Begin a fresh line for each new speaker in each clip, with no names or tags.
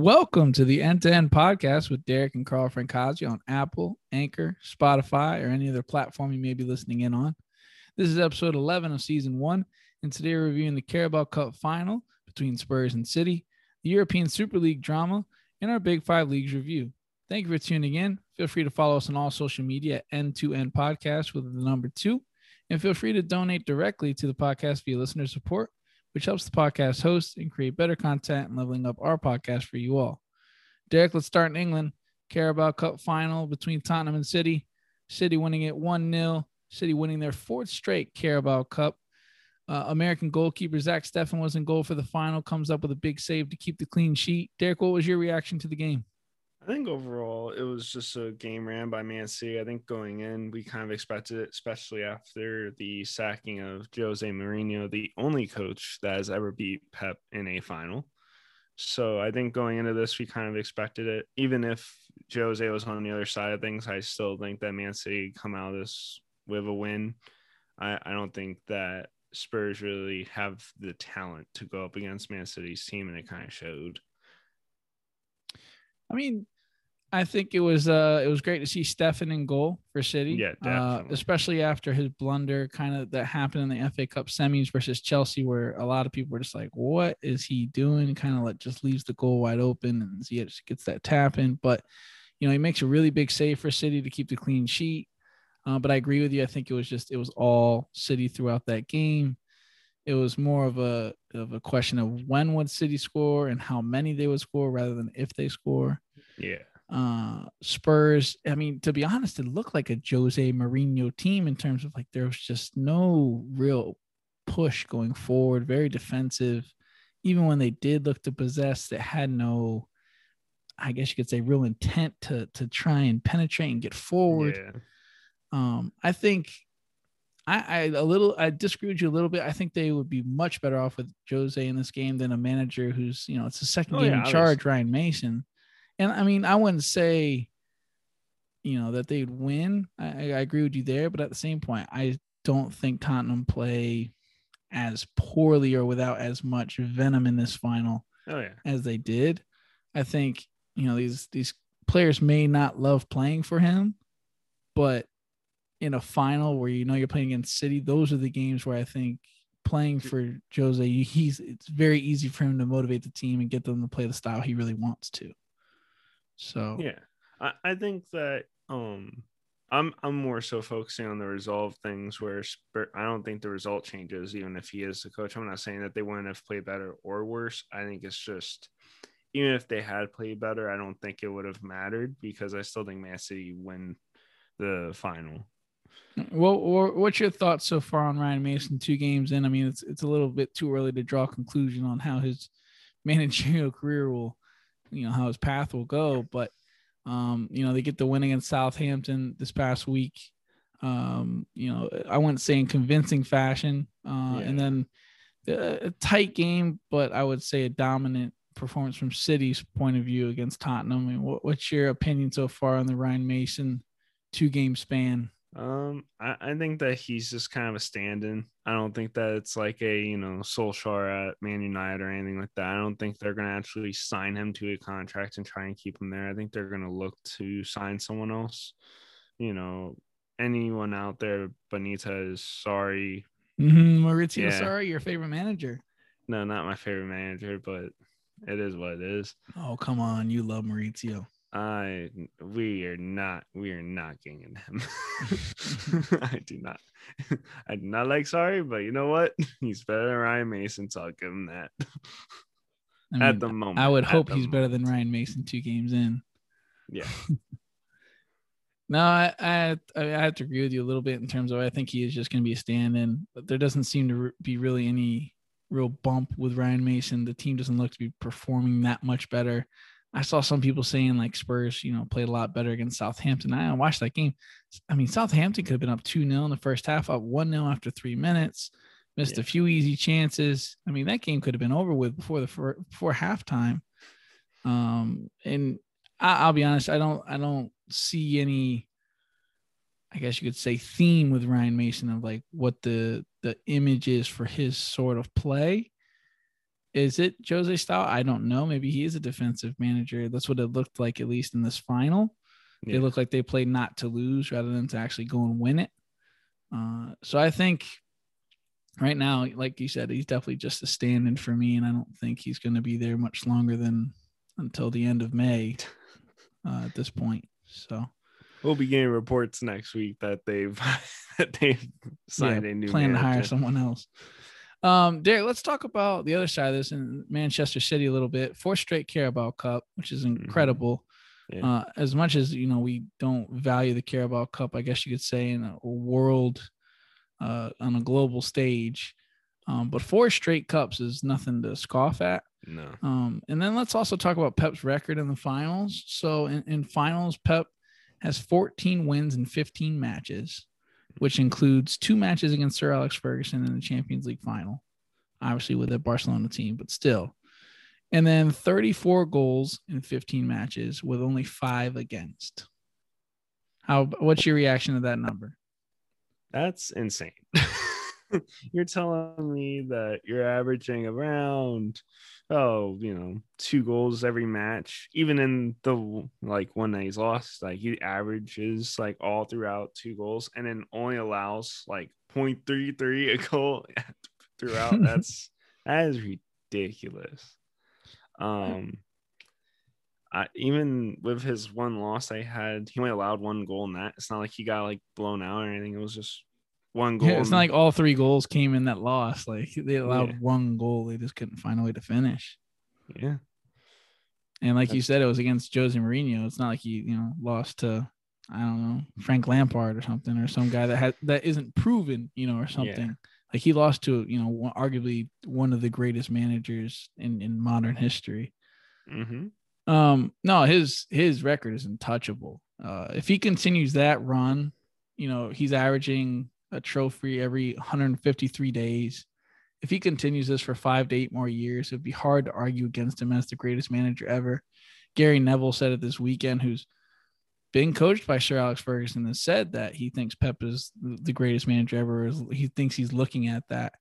Welcome to the End to End podcast with Derek and Carl Francazzi on Apple, Anchor, Spotify, or any other platform you may be listening in on. This is episode 11 of season one, and today we're reviewing the Carabao Cup final between Spurs and City, the European Super League drama, and our Big Five Leagues review. Thank you for tuning in. Feel free to follow us on all social media at End to End Podcast with the number two, and feel free to donate directly to the podcast via listener support which helps the podcast host and create better content and leveling up our podcast for you all. Derek, let's start in England. Carabao Cup final between Tottenham and City. City winning it 1 0. City winning their fourth straight Carabao Cup. Uh, American goalkeeper Zach Steffen was in goal for the final, comes up with a big save to keep the clean sheet. Derek, what was your reaction to the game?
I think overall it was just a game ran by Man City. I think going in, we kind of expected it, especially after the sacking of Jose Mourinho, the only coach that has ever beat Pep in a final. So I think going into this, we kind of expected it. Even if Jose was on the other side of things, I still think that Man City come out of this with a win. I, I don't think that Spurs really have the talent to go up against Man City's team, and it kind of showed.
I mean, I think it was uh it was great to see Steffen in goal for City.
Yeah,
uh, especially after his blunder kind of that happened in the FA Cup semis versus Chelsea, where a lot of people were just like, "What is he doing?" Kind of like just leaves the goal wide open and he gets that tap in. But you know, he makes a really big save for City to keep the clean sheet. Uh, but I agree with you. I think it was just it was all City throughout that game. It was more of a of a question of when would City score and how many they would score rather than if they score.
Yeah.
Uh, Spurs. I mean, to be honest, it looked like a Jose Mourinho team in terms of like there was just no real push going forward. Very defensive. Even when they did look to possess, they had no. I guess you could say real intent to to try and penetrate and get forward.
Yeah.
Um, I think I, I a little I disagree with you a little bit. I think they would be much better off with Jose in this game than a manager who's you know it's the second oh, game yeah, in charge, Ryan Mason. And I mean, I wouldn't say, you know, that they'd win. I, I agree with you there, but at the same point, I don't think Tottenham play as poorly or without as much venom in this final
oh, yeah.
as they did. I think you know these these players may not love playing for him, but in a final where you know you're playing against City, those are the games where I think playing mm. for Jose, he's it's very easy for him to motivate the team and get them to play the style he really wants to. So
yeah, I, I think that um I'm I'm more so focusing on the resolve things where I don't think the result changes even if he is the coach. I'm not saying that they wouldn't have played better or worse. I think it's just even if they had played better, I don't think it would have mattered because I still think Man City win the final.
Well, what's your thoughts so far on Ryan Mason? Two games in, I mean, it's it's a little bit too early to draw a conclusion on how his managerial career will, you know, how his path will go. But, um, you know, they get the win against Southampton this past week. Um, you know, I wouldn't say in convincing fashion, uh, yeah. and then a tight game, but I would say a dominant performance from City's point of view against Tottenham. I mean, what, what's your opinion so far on the Ryan Mason two game span?
Um, I, I think that he's just kind of a stand-in. I don't think that it's like a you know Solskjaer at Man United or anything like that. I don't think they're gonna actually sign him to a contract and try and keep him there. I think they're gonna look to sign someone else. You know, anyone out there, Benitez, sorry.
Mm-hmm. Maurizio, yeah. Sarri, your favorite manager.
No, not my favorite manager, but it is what it is.
Oh, come on. You love Maurizio.
I we are not we are not getting him. I do not. I do not like Sarri, but you know what? He's better than Ryan Mason, so I'll give him that. I mean, at the moment,
I would hope he's
moment.
better than Ryan Mason two games in.
Yeah.
no, I, I I have to agree with you a little bit in terms of I think he is just going to be a stand-in, but there doesn't seem to be really any real bump with Ryan Mason. The team doesn't look to be performing that much better. I saw some people saying like Spurs, you know, played a lot better against Southampton. I watched that game. I mean, Southampton could have been up 2 0 in the first half, up 1 0 after three minutes, missed yeah. a few easy chances. I mean, that game could have been over with before the before halftime. Um, and I, will be honest, I don't I don't see any I guess you could say theme with Ryan Mason of like what the the image is for his sort of play. Is it Jose style? I don't know. Maybe he is a defensive manager. That's what it looked like, at least in this final. Yeah. They look like they played not to lose rather than to actually go and win it. Uh, so I think right now, like you said, he's definitely just a stand-in for me, and I don't think he's going to be there much longer than until the end of May uh, at this point. So
we'll be getting reports next week that they've that they've signed yeah, a new
plan
manager.
to hire someone else. Um, Derek, let's talk about the other side of this in Manchester City a little bit. Four straight Carabao Cup, which is mm-hmm. incredible. Yeah. Uh, as much as you know, we don't value the Carabao Cup, I guess you could say, in a world, uh, on a global stage. Um, but four straight cups is nothing to scoff at.
No.
Um, and then let's also talk about Pep's record in the finals. So in, in finals, Pep has 14 wins in 15 matches, which includes two matches against Sir Alex Ferguson in the Champions League final, obviously with the Barcelona team, but still. And then 34 goals in 15 matches with only five against. How what's your reaction to that number?
That's insane. you're telling me that you're averaging around oh you know two goals every match even in the like one that he's lost like he averages like all throughout two goals and then only allows like 0.33 a goal throughout that's that is ridiculous um I, even with his one loss I had, he only allowed one goal in that. It's not like he got like blown out or anything. It was just one goal. Yeah,
it's not like all three goals came in that loss. Like they allowed yeah. one goal, they just couldn't find a way to finish.
Yeah.
And like That's... you said, it was against Jose Mourinho. It's not like he, you know, lost to I don't know Frank Lampard or something, or some guy that had that isn't proven, you know, or something. Yeah. Like he lost to, you know, arguably one of the greatest managers in in modern history.
Mm-hmm.
Um, no, his his record is untouchable. Uh, if he continues that run, you know, he's averaging a trophy every 153 days. If he continues this for five to eight more years, it'd be hard to argue against him as the greatest manager ever. Gary Neville said it this weekend, who's been coached by Sir Alex Ferguson, has said that he thinks Pep is the greatest manager ever. He thinks he's looking at that.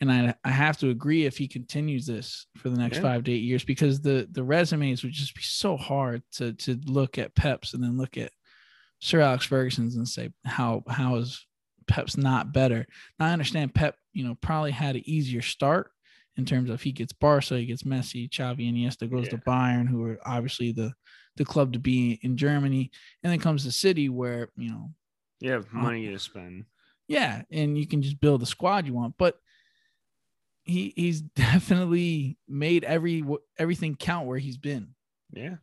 And I, I have to agree if he continues this for the next yeah. five to eight years, because the the resumes would just be so hard to to look at Pep's and then look at Sir Alex Ferguson's and say how how is Pep's not better. Now I understand Pep, you know, probably had an easier start in terms of he gets Barca, he gets Messi, Xavi, and Iniesta goes yeah. to Bayern, who are obviously the the club to be in Germany, and then comes to City where you know
you have money um, to spend.
Yeah, and you can just build the squad you want, but he he's definitely made every everything count where he's been.
Yeah.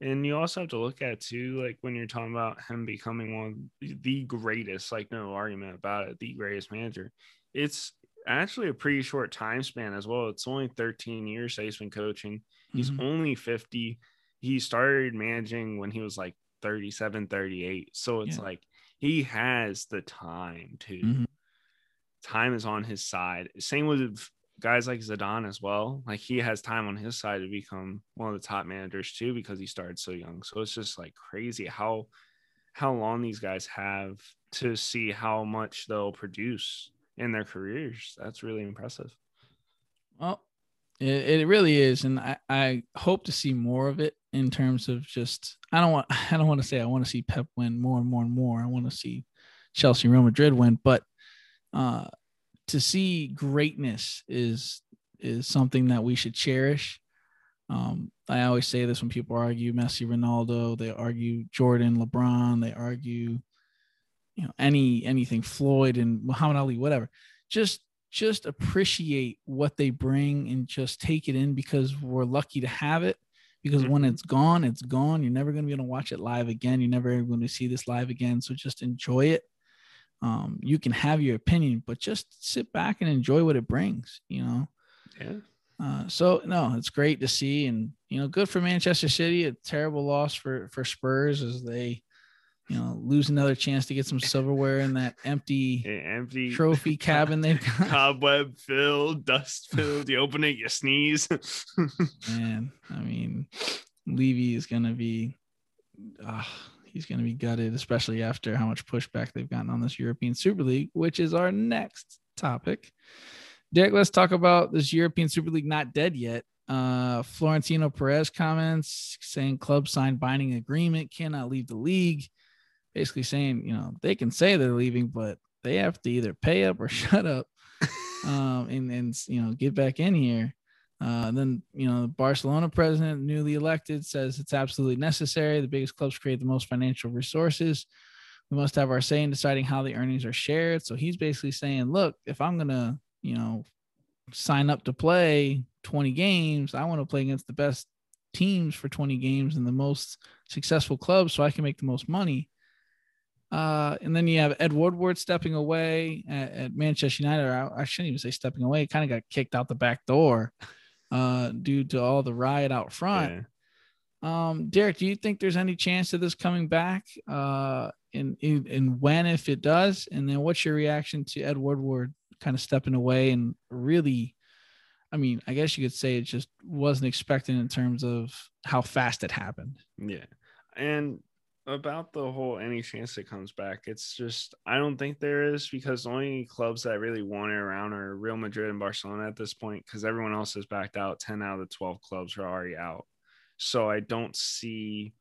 And you also have to look at too, like when you're talking about him becoming one of the greatest, like no argument about it, the greatest manager. It's actually a pretty short time span as well. It's only 13 years that he's been coaching. He's mm-hmm. only 50. He started managing when he was like 37, 38. So it's yeah. like he has the time to. Mm-hmm. Time is on his side. Same with guys like Zidane as well. Like he has time on his side to become one of the top managers too because he started so young. So it's just like crazy how how long these guys have to see how much they'll produce in their careers. That's really impressive.
Well, it, it really is, and I, I hope to see more of it in terms of just I don't want I don't want to say I want to see Pep win more and more and more. I want to see Chelsea, Real Madrid win, but uh, to see greatness is is something that we should cherish. Um, I always say this when people argue Messi, Ronaldo, they argue Jordan, LeBron, they argue, you know, any anything Floyd and Muhammad Ali, whatever. Just just appreciate what they bring and just take it in because we're lucky to have it. Because when mm-hmm. it's gone, it's gone. You're never going to be able to watch it live again. You're never going to see this live again. So just enjoy it um, you can have your opinion, but just sit back and enjoy what it brings, you know?
Yeah.
Uh, so no, it's great to see, and you know, good for Manchester City. A terrible loss for for Spurs as they, you know, lose another chance to get some silverware in that empty,
empty
trophy cabin they've got.
Cobweb filled, dust filled. You open it, you sneeze.
Man, I mean, Levy is gonna be. Uh, he's going to be gutted, especially after how much pushback they've gotten on this European Super League, which is our next topic. Derek, let's talk about this European Super League not dead yet. Uh, Florentino Perez comments saying club signed binding agreement, cannot leave the league. Basically saying, you know, they can say they're leaving, but they have to either pay up or shut up um, and, and, you know, get back in here. Uh, then, you know, the Barcelona president, newly elected, says it's absolutely necessary. The biggest clubs create the most financial resources. We must have our say in deciding how the earnings are shared. So he's basically saying, look, if I'm going to, you know, sign up to play 20 games, I want to play against the best teams for 20 games and the most successful clubs so I can make the most money. Uh, and then you have Ed Woodward stepping away at, at Manchester United. I, I, shouldn't even say stepping away. Kind of got kicked out the back door uh, due to all the riot out front. Yeah. Um, Derek, do you think there's any chance of this coming back? Uh, and, and when, if it does? And then what's your reaction to Ed Woodward kind of stepping away and really, I mean, I guess you could say it just wasn't expected in terms of how fast it happened.
Yeah. And about the whole any chance it comes back, it's just I don't think there is because the only clubs that really want it around are Real Madrid and Barcelona at this point because everyone else has backed out. Ten out of the twelve clubs are already out, so I don't see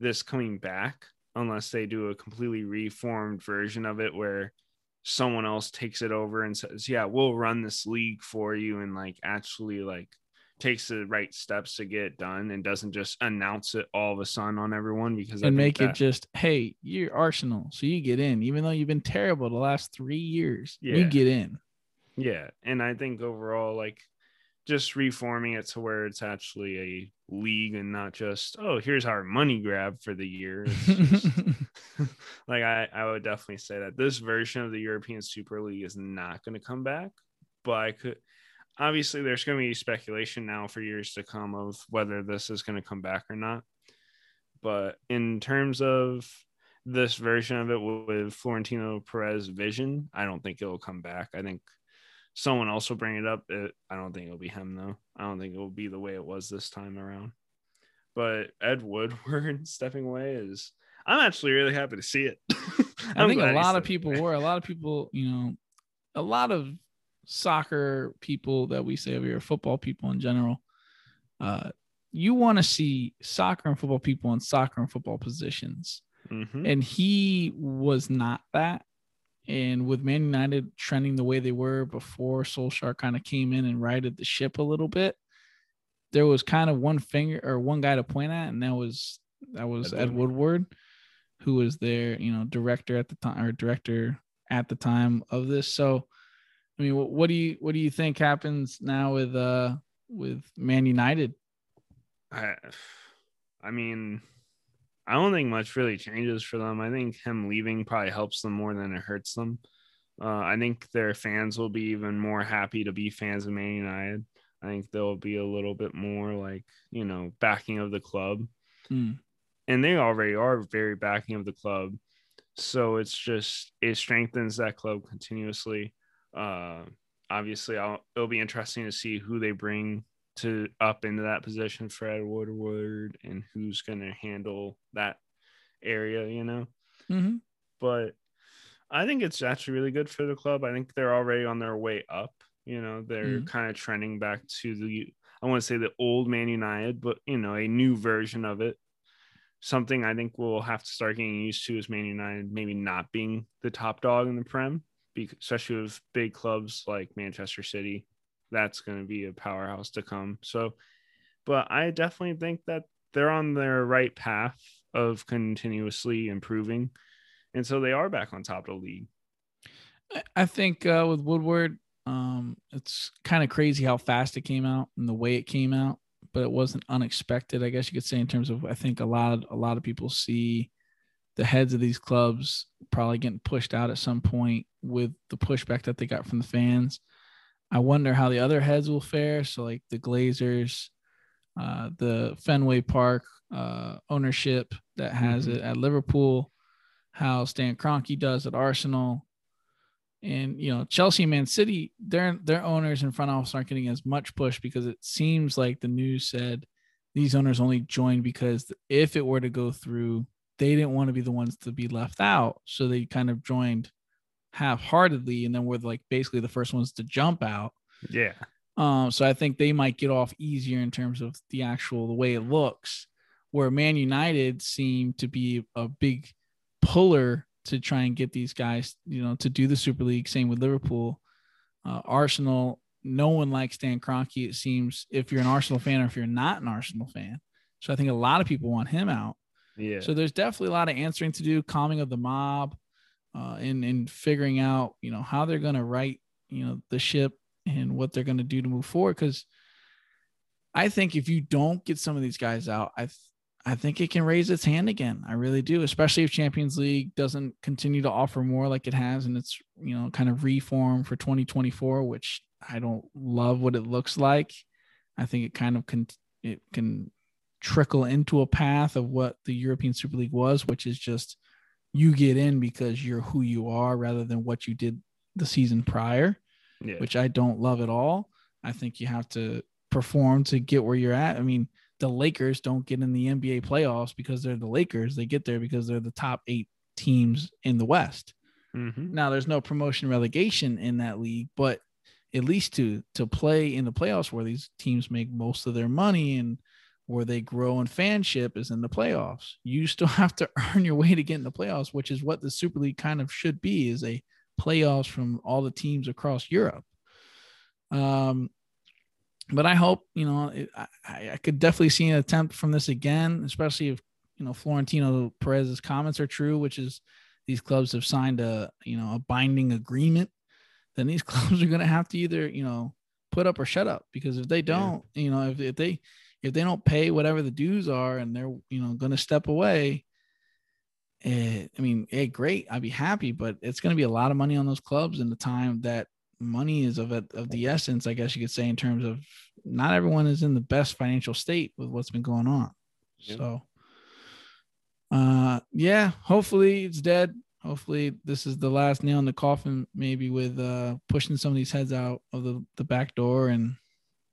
this coming back unless they do a completely reformed version of it where someone else takes it over and says, "Yeah, we'll run this league for you," and like actually like takes the right steps to get it done and doesn't just announce it all of a sudden on everyone because
and make that, it just hey you're arsenal so you get in. Even though you've been terrible the last three years yeah. you get in.
Yeah and i think overall like just reforming it to where it's actually a league and not just oh here's our money grab for the year. Just, like I, I would definitely say that this version of the european super league is not going to come back but i could obviously there's going to be speculation now for years to come of whether this is going to come back or not. But in terms of this version of it with Florentino Perez vision, I don't think it will come back. I think someone else will bring it up. It, I don't think it'll be him though. I don't think it will be the way it was this time around. But Ed Woodward stepping away is I'm actually really happy to see it.
I think a lot of people were. A lot of people, you know, a lot of soccer people that we say over here, football people in general, uh, you want to see soccer and football people in soccer and football positions. Mm-hmm. And he was not that. And with Man United trending the way they were before Solskjaer kind of came in and righted the ship a little bit, there was kind of one finger or one guy to point at, and that was that was Ed, Ed Woodward, who was their you know director at the time or director at the time of this. So I mean, what, what do you what do you think happens now with uh with Man United?
I, I mean, I don't think much really changes for them. I think him leaving probably helps them more than it hurts them. Uh, I think their fans will be even more happy to be fans of Man United. I think there'll be a little bit more like you know backing of the club, mm. and they already are very backing of the club. So it's just it strengthens that club continuously. Uh, obviously, I'll, it'll be interesting to see who they bring to up into that position Fred Woodward and who's going to handle that area, you know. Mm-hmm. But I think it's actually really good for the club. I think they're already on their way up. You know, they're mm-hmm. kind of trending back to the I want to say the old Man United, but you know, a new version of it. Something I think we'll have to start getting used to is Man United maybe not being the top dog in the Prem especially with big clubs like Manchester City. That's going to be a powerhouse to come. So, but I definitely think that they're on their right path of continuously improving. And so they are back on top of the league.
I think uh, with Woodward, um, it's kind of crazy how fast it came out and the way it came out, but it wasn't unexpected. I guess you could say in terms of I think a lot of, a lot of people see the heads of these clubs probably getting pushed out at some point with the pushback that they got from the fans. I wonder how the other heads will fare. So, like the Glazers, uh, the Fenway Park uh, ownership that has mm-hmm. it at Liverpool, how Stan Kroenke does at Arsenal, and you know Chelsea, Man City, their their owners and front office aren't getting as much push because it seems like the news said these owners only joined because if it were to go through, they didn't want to be the ones to be left out. So they kind of joined half-heartedly, and then we're like basically the first ones to jump out.
Yeah.
Um, so I think they might get off easier in terms of the actual the way it looks. Where Man United seem to be a big puller to try and get these guys, you know, to do the Super League. Same with Liverpool, uh, Arsenal. No one likes Dan Kroenke. It seems if you're an Arsenal fan or if you're not an Arsenal fan. So I think a lot of people want him out.
Yeah.
So there's definitely a lot of answering to do, calming of the mob, uh, and and figuring out you know how they're going to right you know the ship and what they're going to do to move forward. Because I think if you don't get some of these guys out, I th- I think it can raise its hand again. I really do, especially if Champions League doesn't continue to offer more like it has and it's you know kind of reform for 2024, which I don't love what it looks like. I think it kind of can it can trickle into a path of what the European Super League was, which is just you get in because you're who you are rather than what you did the season prior,
yeah.
which I don't love at all. I think you have to perform to get where you're at. I mean, the Lakers don't get in the NBA playoffs because they're the Lakers. They get there because they're the top eight teams in the West.
Mm-hmm.
Now there's no promotion relegation in that league, but at least to to play in the playoffs where these teams make most of their money and where they grow in fanship is in the playoffs. You still have to earn your way to get in the playoffs, which is what the Super League kind of should be is a playoffs from all the teams across Europe. Um, but I hope, you know, it, I, I could definitely see an attempt from this again, especially if, you know, Florentino Perez's comments are true, which is these clubs have signed a, you know, a binding agreement, then these clubs are going to have to either, you know, put up or shut up because if they don't, yeah. you know, if, if they, if they don't pay whatever the dues are and they're you know going to step away eh, i mean hey great i'd be happy but it's going to be a lot of money on those clubs in the time that money is of of the essence i guess you could say in terms of not everyone is in the best financial state with what's been going on yeah. so uh yeah hopefully it's dead hopefully this is the last nail in the coffin maybe with uh pushing some of these heads out of the, the back door and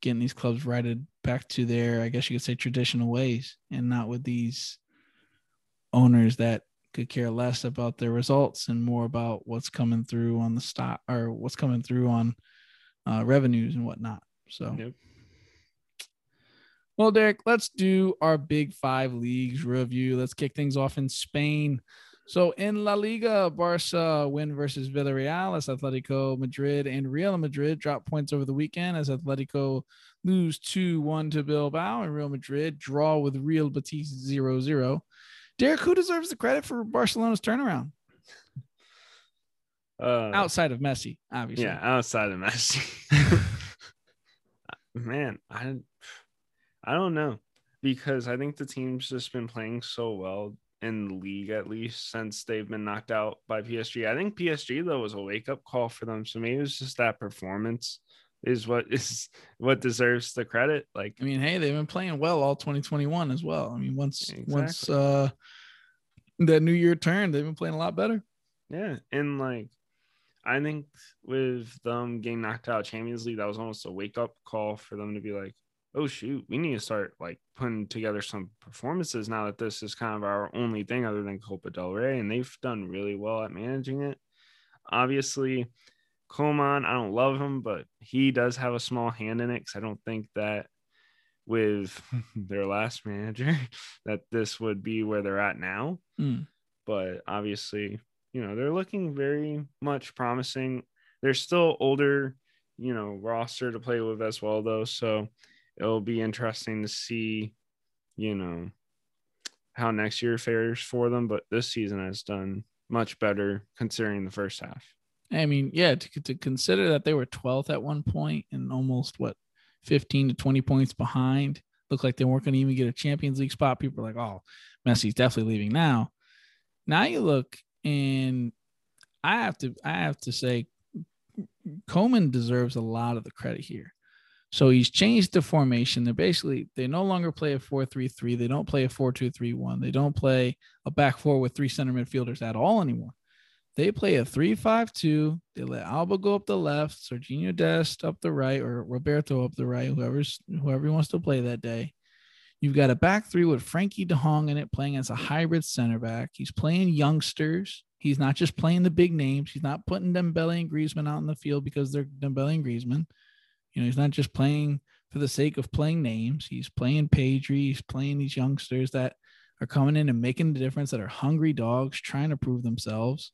getting these clubs righted back to their, I guess you could say, traditional ways, and not with these owners that could care less about their results and more about what's coming through on the stock or what's coming through on uh, revenues and whatnot. So,
yep.
well, Derek, let's do our big five leagues review. Let's kick things off in Spain. So in La Liga, Barca win versus Villarreal as Atletico Madrid and Real Madrid drop points over the weekend as Atletico lose 2-1 to Bilbao and Real Madrid draw with Real Betis 0-0. Derek, who deserves the credit for Barcelona's turnaround?
Uh,
outside of Messi, obviously.
Yeah, outside of Messi. Man, I I don't know because I think the team's just been playing so well in the league at least since they've been knocked out by PSG. I think PSG though was a wake up call for them. So maybe it was just that performance is what is what deserves the credit. Like
I mean, hey, they've been playing well all 2021 as well. I mean, once exactly. once uh that new year turned, they've been playing a lot better.
Yeah, and like I think with them getting knocked out Champions League, that was almost a wake up call for them to be like, oh shoot, we need to start like putting together some performances now that this is kind of our only thing other than Copa del Rey, and they've done really well at managing it. Obviously, Koeman, I don't love him, but he does have a small hand in it because I don't think that with their last manager that this would be where they're at now.
Mm.
But obviously, you know, they're looking very much promising. They're still older, you know, roster to play with as well, though. So it'll be interesting to see, you know, how next year fares for them. But this season has done much better considering the first half.
I mean, yeah, to, to consider that they were 12th at one point and almost what 15 to 20 points behind, looked like they weren't going to even get a Champions League spot. People are like, oh, Messi's definitely leaving now. Now you look and I have to I have to say Koeman deserves a lot of the credit here. So he's changed the formation. They're basically they no longer play a 4-3-3. They don't play a 4-2-3-1. They don't play a back four with three center midfielders at all anymore. They play a 3-5-2. They let Alba go up the left, Sergiño Dest up the right, or Roberto up the right, whoever's whoever he wants to play that day. You've got a back three with Frenkie de Jong in it, playing as a hybrid center back. He's playing youngsters He's not just playing the big names. He's not putting Dembele and Griezmann out in the field because they're Dembele and Griezmann. You know, he's not just playing for the sake of playing names. He's playing Pedri. He's playing these youngsters that are coming in and making the difference, that are hungry dogs, trying to prove themselves.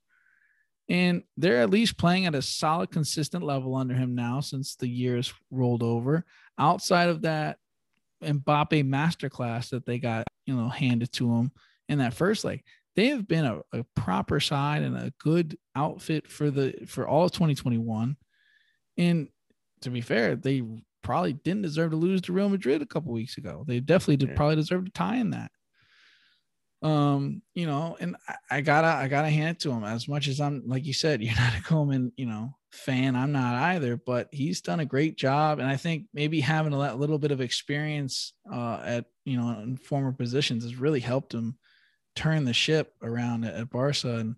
And they're at least playing at a solid, consistent level under him now since the years rolled over. Outside of that Mbappe masterclass that they got, you know, handed to him in that first leg, they have been a, a proper side and a good outfit for the for all of 2021. And to be fair, they probably didn't deserve to lose to Real Madrid a couple weeks ago. They definitely did, yeah. probably deserve to tie in that. Um you know and I, I, gotta i gotta hand it to him. As much as i'm like you said you're not a Koeman you know fan i'm not either but he's done a great job. And i think maybe having a little bit of experience uh at you know in former positions has really helped him turn the ship around at, at barca. And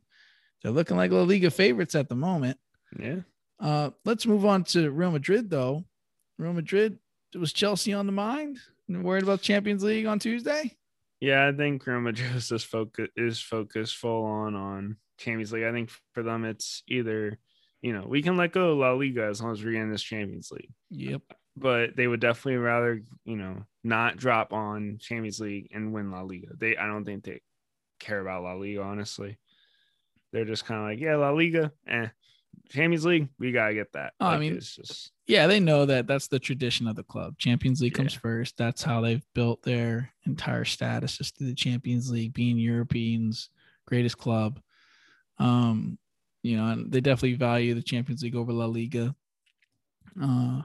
they're looking like a la liga favorites at the moment.
Yeah
uh let's move on to real madrid though real madrid was chelsea on the mind worried about champions league on tuesday
yeah, I think Real Madrid is just focus is focused full on on Champions League. I think for them it's either you know we can let go of La Liga as long as we're in this Champions League.
Yep.
But they would definitely rather you know not drop on Champions League and win La Liga. They I don't think they care about La Liga honestly. They're just kind of like yeah La Liga, eh. Champions League, we gotta get that.
Oh, like, I mean, it's just yeah, they know that that's the tradition of the club. Champions League comes first. That's how they've built their entire status, just to the Champions League being Europeans' greatest club. Um, you know, and they definitely value the Champions League over La Liga. Uh,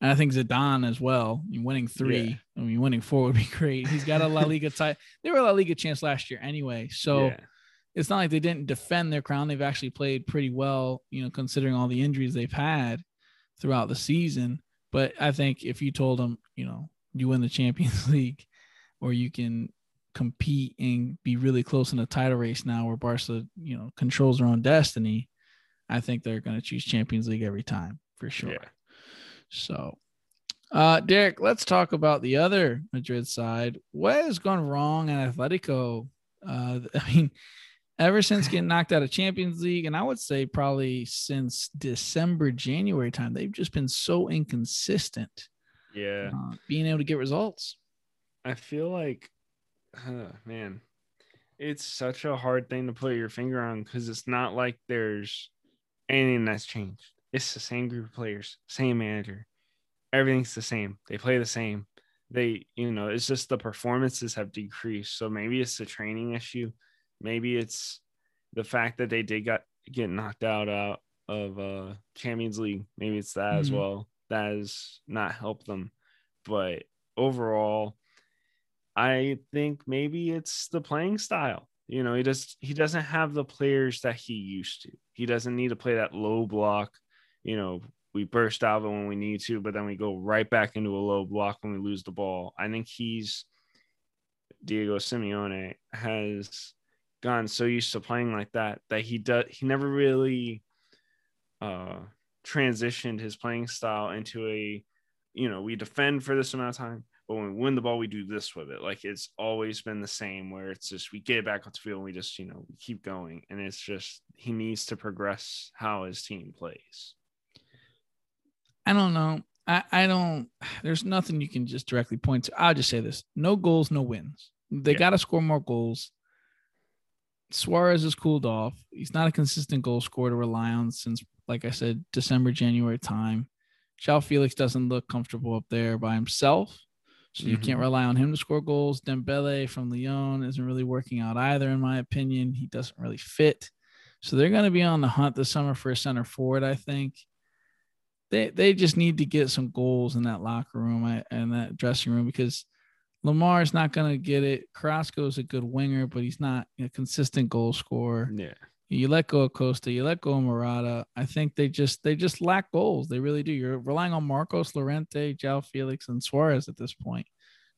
and I think Zidane as well. Winning three, yeah. I mean, winning four would be great. He's got a La Liga title. They were a La Liga chance last year anyway, so. Yeah it's not like they didn't defend their crown. They've actually played pretty well, you know, considering all the injuries they've had throughout the season. But I think if you told them, you know, you win the Champions League or you can compete and be really close in the title race now where Barca, you know, controls their own destiny, I think they're going to choose Champions League every time for sure. Yeah. So, uh, Derek, let's talk about the other Madrid side. What has gone wrong at Atletico? Uh, I mean, ever since getting knocked out of Champions League, and I would say probably since December, January time, they've just been so inconsistent.
Yeah, uh,
being able to get results.
I feel like, uh, man, it's such a hard thing to put your finger on because it's not like there's anything that's changed. It's the same group of players, same manager, everything's the same. They play the same. They, you know, it's just the performances have decreased. So maybe it's the training issue Maybe it's the fact that they did got get knocked out out of uh Champions League. Maybe it's that mm-hmm. as well. That has not helped them. But overall, I think maybe it's the playing style. You know, he just he doesn't have the players that he used to. He doesn't need to play that low block. You know, we burst out of it when we need to, but then we go right back into a low block when we lose the ball. I think he's Diego Simeone has gotten so used to playing like that that he does he never really uh transitioned his playing style into a you know we defend for this amount of time but when we win the ball we do this with it. Like it's always been the same where it's just we get it back on the field and we just you know keep going. And it's just he needs to progress how his team plays.
I don't know. I i don't there's nothing you can just directly point to. I'll just say this. No goals no wins. They yeah. got to score more goals Suarez has cooled off. He's not a consistent goal scorer to rely on since, like I said, December, January time. João Felix doesn't look comfortable up there by himself. So you mm-hmm. can't rely on him to score goals. Dembele from Lyon isn't really working out either, in my opinion. He doesn't really fit. So they're going to be on the hunt this summer for a center forward, I think. They they just need to get some goals in that locker room and that dressing room because Lemar is not going to get it. Carrasco is a good winger, but he's not a consistent goal scorer.
Yeah.
You let go of Costa, you let go of Morata. I think they just they just lack goals. They really do. You're relying on Marcos Llorente, João Felix, and Suarez at this point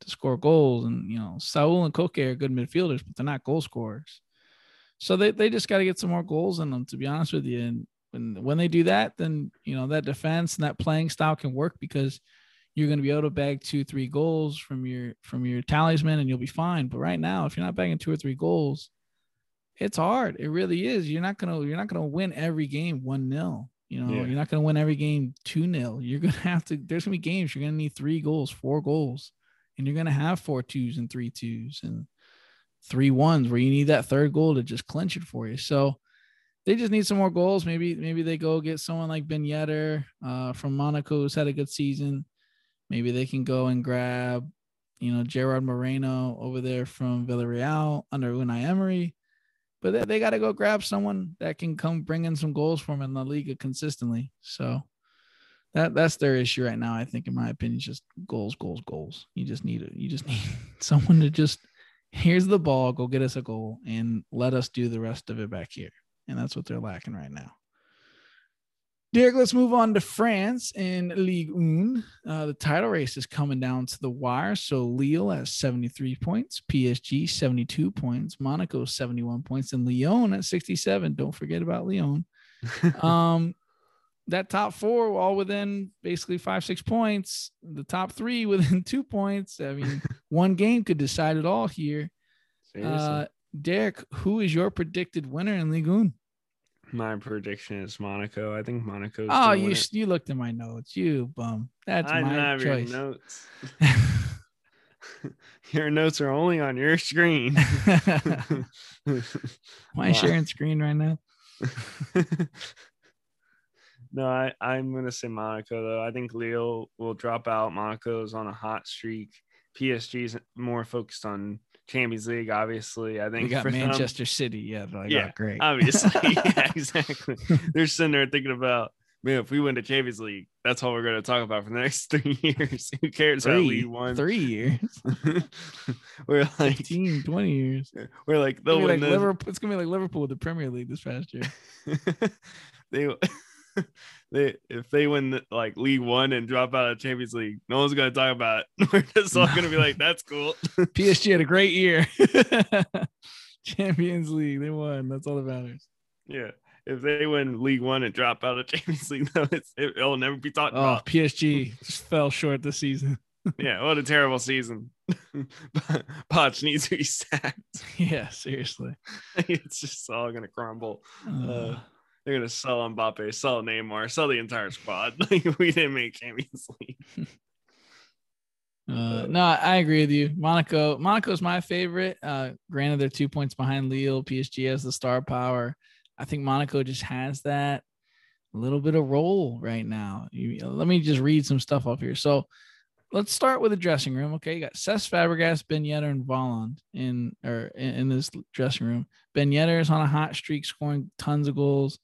to score goals. And you know, Saul and Koke are good midfielders, but they're not goal scorers. So they, they just got to get some more goals in them, to be honest with you. And when when they do that, then you know that defense and that playing style can work because – you're going to be able to bag two, three goals from your from your talisman, and you'll be fine. But right now, if you're not bagging two or three goals, It's hard. It really is. You're not gonna you're not gonna win every game one 0 You know,
Yeah.
you're not gonna win every game two 0 You're gonna have to. There's gonna be games you're gonna need three goals, four goals, and you're gonna have four twos and three twos and three ones where you need that third goal to just clinch it for you. So they just need some more goals. Maybe maybe they go get someone like Ben Yedder uh, from Monaco who's had a good season. Maybe they can go and grab, you know, Gerard Moreno over there from Villarreal under Unai Emery. But they, they got to go grab someone that can come bring in some goals for them in La Liga consistently. So that that's their issue right now. I think, in my opinion, just goals, goals, goals. You just need. You just need someone to just here's the ball, go get us a goal, and let us do the rest of it back here. And that's what they're lacking right now. Derek, let's move on to France in Ligue 1. Uh, the title race is coming down to the wire. So Lille has 73 points, PSG 72 points, Monaco 71 points, and Lyon at 67. Don't forget about Lyon. Um, that top four all within basically five, six points. The top three within two points. I mean, one game could decide it all here. Uh, Derek, who is your predicted winner in Ligue 1?
My prediction is Monaco. I think Monaco's.
Oh, you
it.
you looked at my notes. You bum. That's
I
my
have your
choice.
notes. your notes are only on your screen.
Am I sharing screen right now?
no, I, I'm going to say Monaco, though. I think Leo will drop out. Monaco's on a hot streak. PSG's more focused on Champions League, obviously. I think
We got
for them-
Manchester City. Yeah, like,
Yeah,
oh, great.
obviously. yeah, exactly. They're sitting there thinking about, man, if we win the Champions League, that's all we're going to talk about for the next three years. Who cares
three,
League One?
three years,
we're like,
15, 20 years.
we're like,
It's
they'll win
like. Liverpool, it's gonna be like Liverpool with the Premier League this past year.
they they if they win the, like League One and drop out of Champions League, no one's gonna talk about it. We're just all gonna be like, "That's cool."
PSG had a great year. Champions League, they won. That's all that matters.
yeah, if they win League One and drop out of Champions League, though, it's, it, it'll never be talked
Oh,
about.
PSG just fell short this season.
Yeah, what a terrible season. Poch needs to be sacked.
yeah, seriously.
it's just all gonna crumble.
Uh,
They're gonna sell Mbappe, sell Neymar, sell the entire squad. Like we didn't make Champions League.
Uh, no, I agree with you. Monaco, Monaco's my favorite. Uh, granted, they're two points behind Lille. PSG has the star power. I think Monaco just has that little bit of role right now. You, let me just read some stuff off here. So let's start with the dressing room. Okay, you got Cesc Fabregas, Ben Yedder, and Volland in or in, in this dressing room. Ben Yedder is on a hot streak, scoring tons of goals.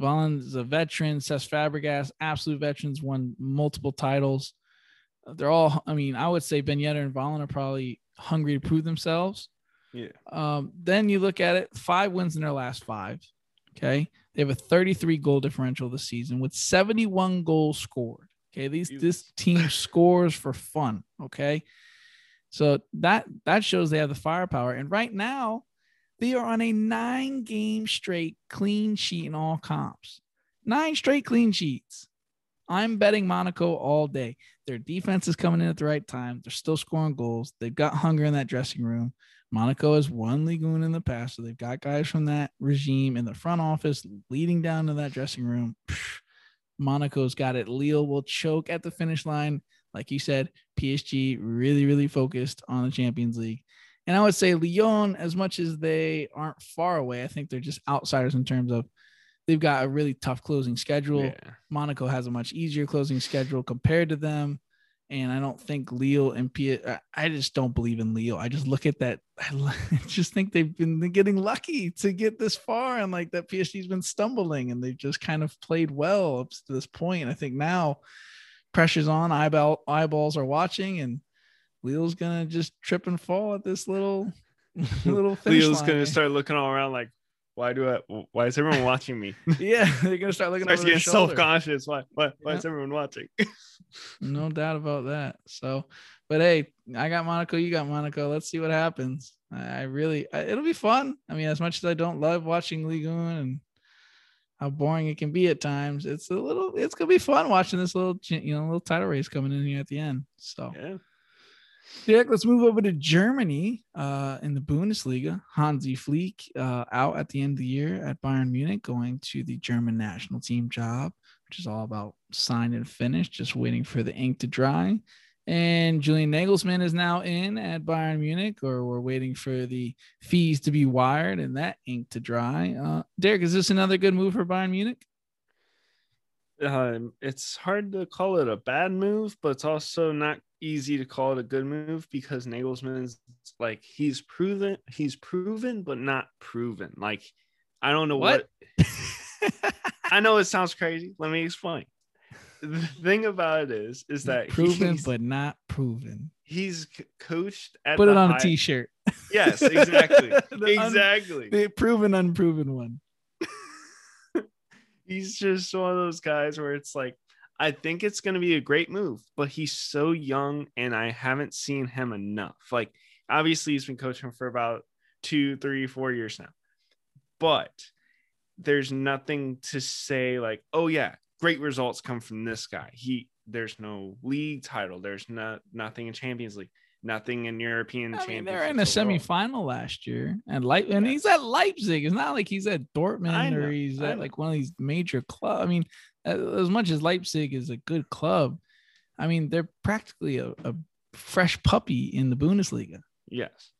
Is a veteran. Cesc Fabregas, absolute veterans, won multiple titles. They're all i mean i would say ben Yedder and Volland are probably hungry to prove themselves.
Yeah.
um, then you look at it five wins in their last five okay? They have a 33 goal differential this season with 71 goals scored okay? These this team scores for fun okay? So that that shows they have the firepower. And right now they are on a nine game straight clean sheet in all comps nine straight clean sheets i'm betting monaco all day their defense is coming in at the right time. They're still scoring goals. They've got hunger in that dressing room. Monaco has won Ligue 1 in the past, so they've got guys from that regime in the front office leading down to that dressing room. Monaco's got it. Lille will choke at the finish line. Like you said, PSG really, really focused on the Champions League. And I would say Lyon, as much as they aren't far away, I think they're just outsiders in terms of they've got a really tough closing schedule.
Yeah.
Monaco has a much easier closing schedule compared to them. And I don't think Lille and P. I just don't believe in Lille. I just look at that. I just think they've been getting lucky to get this far, and like that PSG's been stumbling, and they've just kind of played well up to this point. I think now pressure's on. Eyeball eyeballs are watching, and Lille's gonna just trip and fall at this little little. finish
Leo's
line
gonna
eh?
start looking all around like, why do I? Why is everyone watching me?
Yeah, they're gonna start looking
Starts getting self conscious. Why? Why? Why is everyone watching?
No doubt about that. So, but hey, I got Monaco. You got Monaco. Let's see what happens. I really, I, it'll be fun. I mean, as much as I don't love watching Ligue 1 and how boring it can be at times, it's a little, it's gonna be fun watching this little, you know, little title race coming in here at the end. So,
yeah.
Derek, let's move over to Germany uh, in the Bundesliga. Hansi Flick uh, out at the end of the year at Bayern Munich, going to the German national team job, which is all about sign and finish, just waiting for the ink to dry. And Julian Nagelsmann is now in at Bayern Munich, or we're waiting for the fees to be wired and that ink to dry. Uh, Derek, is this another good move for Bayern Munich?
Um, it's hard to call it a bad move, but it's also not easy to call it a good move because Nagelsmann's like he's proven, he's proven, but not proven. Like I don't know what. what... I know it sounds crazy. Let me explain the thing about it is, is that
proven but not proven.
He's coached at
put it on
high...
a t-shirt.
Yes, exactly, exactly.
Un- the proven, unproven one.
He's just one of those guys where it's like, I think it's going to be a great move, but he's so young, and I haven't seen him enough. Like, obviously, he's been coaching for about two, three, four years now, but there's nothing to say like, oh yeah, great results come from this guy. He there's no league title. There's not nothing in Champions League, nothing in European.
I mean, they're in a semifinal last year, and like, and he's at Leipzig. It's not like he's at Dortmund or he's at like one of these major clubs. I mean, as much as Leipzig is a good club, I mean, they're practically a, a fresh puppy in the Bundesliga.
Yes,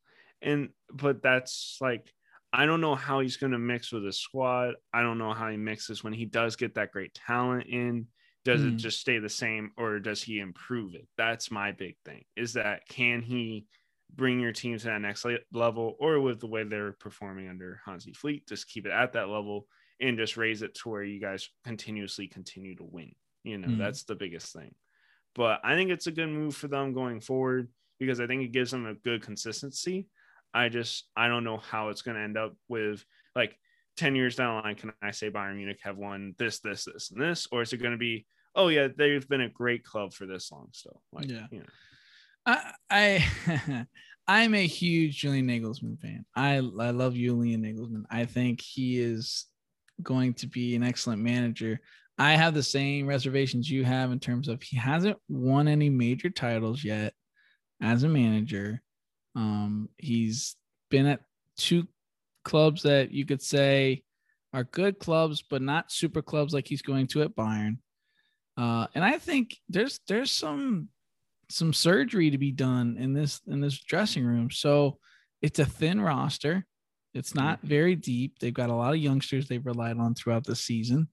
and but that's like I don't know how he's going to mix with his squad. I don't know how he mixes when he does get that great talent in. Does mm. it hmm. just stay the same or does he improve it? That's my big thing. Is that can he bring your team to that next level or with the way they're performing under Hansi Flick just keep it at that level and just raise it to where you guys continuously continue to win. You know, mm. that's the biggest thing. But I think it's a good move for them going forward because I think it gives them a good consistency I just I don't know how it's going to end up with like 10 years down the line can I say Bayern Munich have won this this this and this or is it going to be oh yeah they've been a great club for this long still like yeah you know
I I I'm a huge Julian Nagelsmann fan. I I love Julian Nagelsmann. I think he is going to be an excellent manager. I have the same reservations you have in terms of he hasn't won any major titles yet as a manager. Um, he's been at two clubs that you could say are good clubs, but not super clubs like he's going to at Bayern. Uh, and I think there's there's some some surgery to be done in this in this dressing room. So it's a thin roster. It's not very deep. They've got a lot of youngsters they've relied on throughout the season,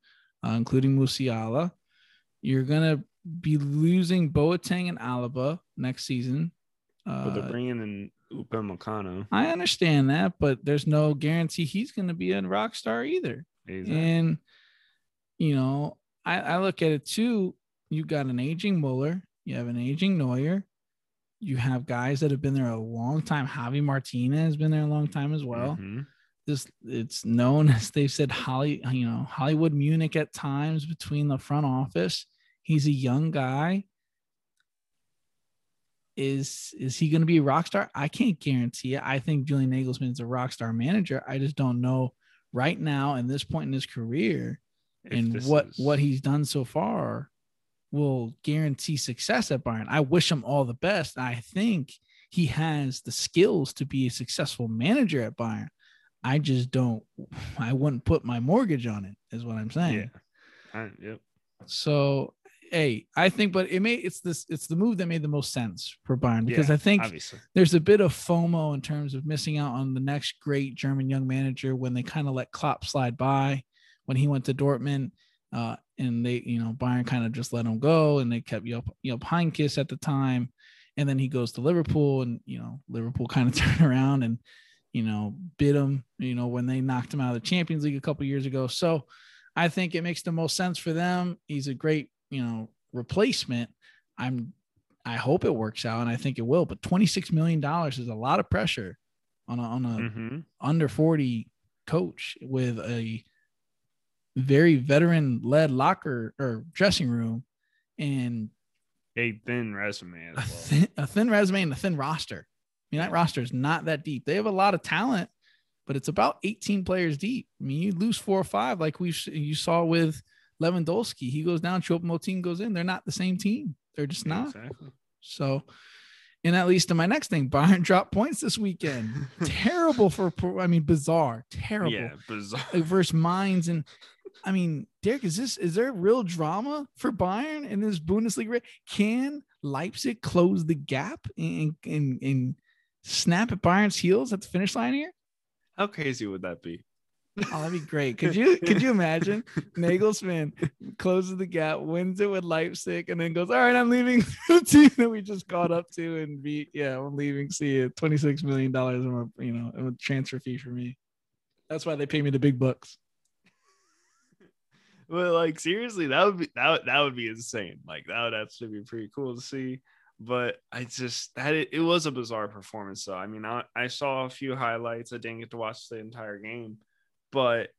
uh, including Musiala. You're gonna be losing Boateng and Alaba next season.
Uh, but they're bringing in Upamecano.
I understand that, but there's no guarantee he's going to be a rock star either. Exactly. And you know, I, I look at it too. You got an aging Muller, you have an aging Neuer, you have guys that have been there a long time. Javi Martinez has been there a long time as well. Mm-hmm. This it's known as they've said Holly, you know, Hollywood Munich at times between the front office. He's a young guy is is he going to be a rock star? I can't guarantee it. I think Julian Nagelsmann is a rock star manager. I just don't know right now in this point in his career if and what is... what he's done so far will guarantee success at Bayern. I wish him all the best. I think he has the skills to be a successful manager at Bayern. I just don't. I wouldn't put my mortgage on it. Is what I'm saying.
Yeah. I, yep.
So hey, I think, but it may it's this it's the move that made the most sense for Bayern because yeah, I think obviously. there's a bit of FOMO in terms of missing out on the next great German young manager when they kind of let Klopp slide by when he went to Dortmund. Uh, and they, you know, Bayern kind of just let him go, and they kept Jupp, Jupp Heynckes at the time, and then he goes to Liverpool, and you know, Liverpool kind of turned around and, you know, bid him, you know, when they knocked him out of the Champions League a couple years ago. So, I think it makes the most sense for them. He's a great you know replacement i'm i hope it works out and i think it will but 26 million dollars is a lot of pressure on a, on a mm-hmm. under 40 coach with a very veteran led locker or dressing room and
a thin resume
a, well. thin, a thin resume and a thin roster I mean, that roster is not that deep. They have a lot of talent, but it's about 18 players deep. I mean, you lose four or five, like we you saw with Lewandowski. He goes down, Choupo-Moting goes in. They're not the same team. They're just not. Exactly. So And that leads to my next thing. Bayern dropped points this weekend. terrible for, I mean, bizarre, terrible.
Yeah, bizarre.
Like versus Mainz. And I mean, Derek, is this, is there real drama for Bayern in this Bundesliga? Can Leipzig close the gap and, and, and snap at Bayern's heels at the finish line here?
How crazy would that be?
Oh, that'd be great. Could you could you imagine Nagelsmann closes the gap, wins it with Leipzig, and then goes, All right, I'm leaving the team that we just caught up to and beat. Yeah, I'm leaving. See you. $26 million in a you know a transfer fee for me. That's why they pay me the big bucks.
But like seriously, that would be that would, that would be insane. Like that would actually be pretty cool to see. But I just that it, it was a bizarre performance. So I mean, I, I saw a few highlights. I didn't get to watch the entire game, but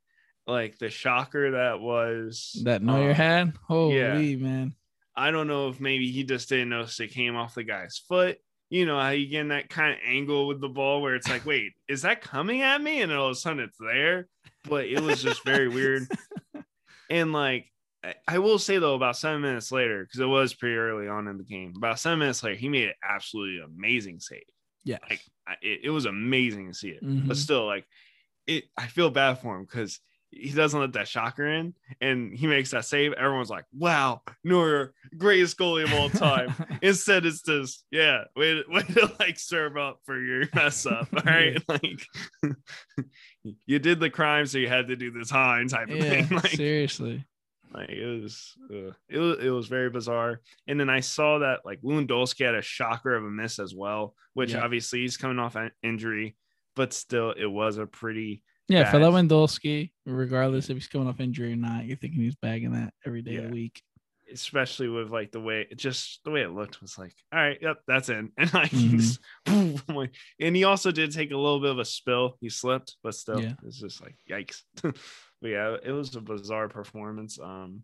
like the shocker that was
That Neuer
uh,
had? Holy
yeah.
man.
I don't know if maybe he just didn't notice it came off the guy's foot. You know how you get in that kind of angle with the ball where it's like, wait, is that coming at me? And all of a sudden it's there. But it was just very weird. And like, I- will say though, about seven minutes later, because it was pretty early on in the game, about seven minutes later, he made an absolutely amazing save.
Yeah.
Like, I- it, it was amazing to see it.
Mhm.
But still, like, it, I feel bad for him because he doesn't let that shocker in and he makes that save. Everyone's like, wow, Neuer, greatest goalie of all time. Instead, it's just, yeah, way way to like serve up for your mess up. All right. Like, you did the crime, so you had to do the time type of
yeah,
thing. Like,
seriously.
like it was, uh, it was, it was very bizarre. And then I saw that like Lewandowski had a shocker of a miss as well, which
Yeah.
obviously he's coming off an injury, but still, it was a pretty
Yeah, for. Lewandowski, regardless if he's coming off injury or not, you're thinking he's bagging that every day of the week.
especially with like the way it just the way it looked was like all right yep that's in and like
Mhm.
he's boom, like- and he also did take a little bit of a spill he slipped but still
Yeah.
it's just like yikes but yeah it was a bizarre performance um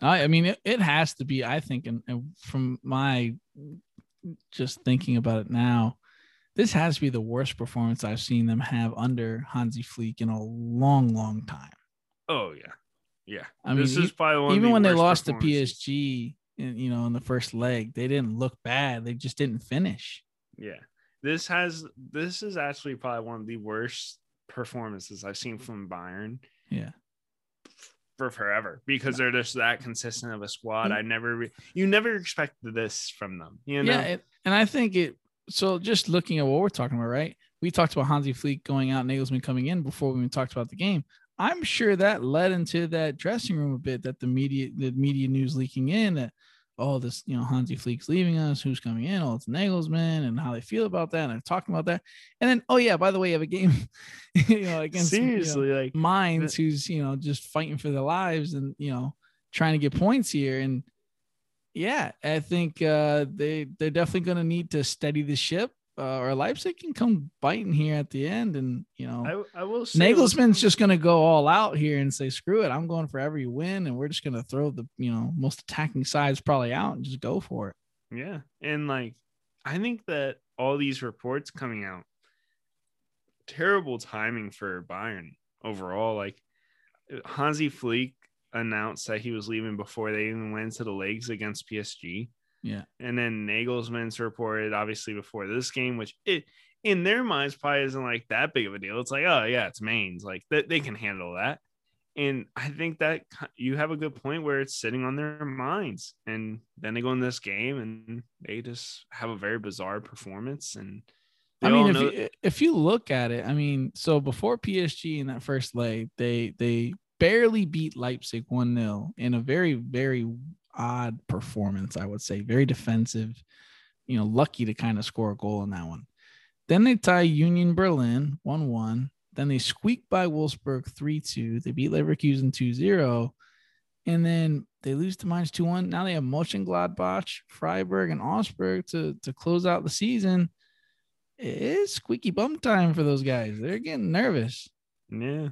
I, I mean, it, it has to be. I think, and, and from my just thinking about it now, this has to be the worst performance I've seen them have under Hansi Flick in a long, long time.
oh yeah yeah
I
this
mean,
is probably one of
Even
the
when they lost to. PSG, in, you know, in the first leg, they didn't look bad. They just didn't finish.
yeah this has this is actually probably one of the worst performances i've seen from bayern
Yeah.
for forever because they're just that consistent of a squad i never re- you never expected this from them you know
Yeah, it, and I think it. So just looking at what we're talking about, right? We talked about Hansi Flick going out, Nagelsmann coming in before we even talked about the game. I'm sure that led into that dressing room a bit. That the media, the media news leaking in that, oh, this, you know, Hansi Flick's leaving us. Who's coming in? Oh, it's Nagelsmann, and how they feel about that. And talking about that. And then, oh yeah, by the way, you have a game, you know, against you know,
seriously like
Mainz who's you know just fighting for their lives and you know trying to get points here and yeah i think uh they they're definitely going to need to steady the ship uh, or leipzig can come biting here at the end and you know
I, I will say
Nagelsmann's just going to go all out here and say, screw it. I'm going for every win. And we're just going to throw the, you know, most attacking sides probably out and just go for it.
yeah and like i think that all these reports coming out terrible timing for bayern overall like hansi flick announced that he was leaving before they even went to the legs against psg
Yeah.
and then Nagelsmann's reported obviously before this game, which it in their minds probably isn't like that big of a deal. It's like, oh yeah, it's Mainz, like they, they can handle that. And I think that you have a good point where it's sitting on their minds, and then they go in this game and they just have a very bizarre performance. And
I mean, if you, if you look at it, I mean, so before PSG in that first leg, they they barely beat Leipzig 1 0 in a very, very odd performance, I would say. Very defensive, you know, lucky to kind of score a goal in that one. Then they tie Union Berlin 1 1. Then they squeak by Wolfsburg 3 2. They beat Leverkusen 2 0. And then they lose to Mainz 2 1. Now they have Mönchengladbach, Freiburg, and Augsburg to, to close out the season it's squeaky bum time for those guys. They're getting nervous.
yeah,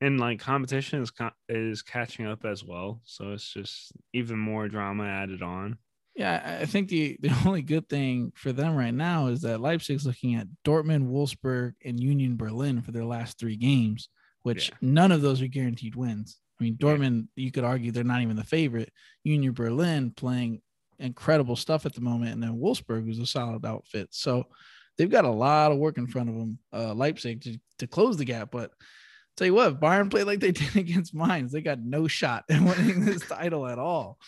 and like competition is is catching up as well, so it's just even more drama added on.
Yeah, I- think the, the only good thing for them right now is that Leipzig's looking at Dortmund, Wolfsburg, and Union Berlin for their last three games, which
Yeah.
none of those are guaranteed wins. I mean,
Yeah.
Dortmund, you could argue they're not even the favorite. Union Berlin playing incredible stuff at the moment, and then Wolfsburg is a solid outfit. So they've got a lot of work in front of them, uh, Leipzig, to, to close the gap. But tell you what, Bayern played like they did against Mainz. They got no shot in winning this title at all.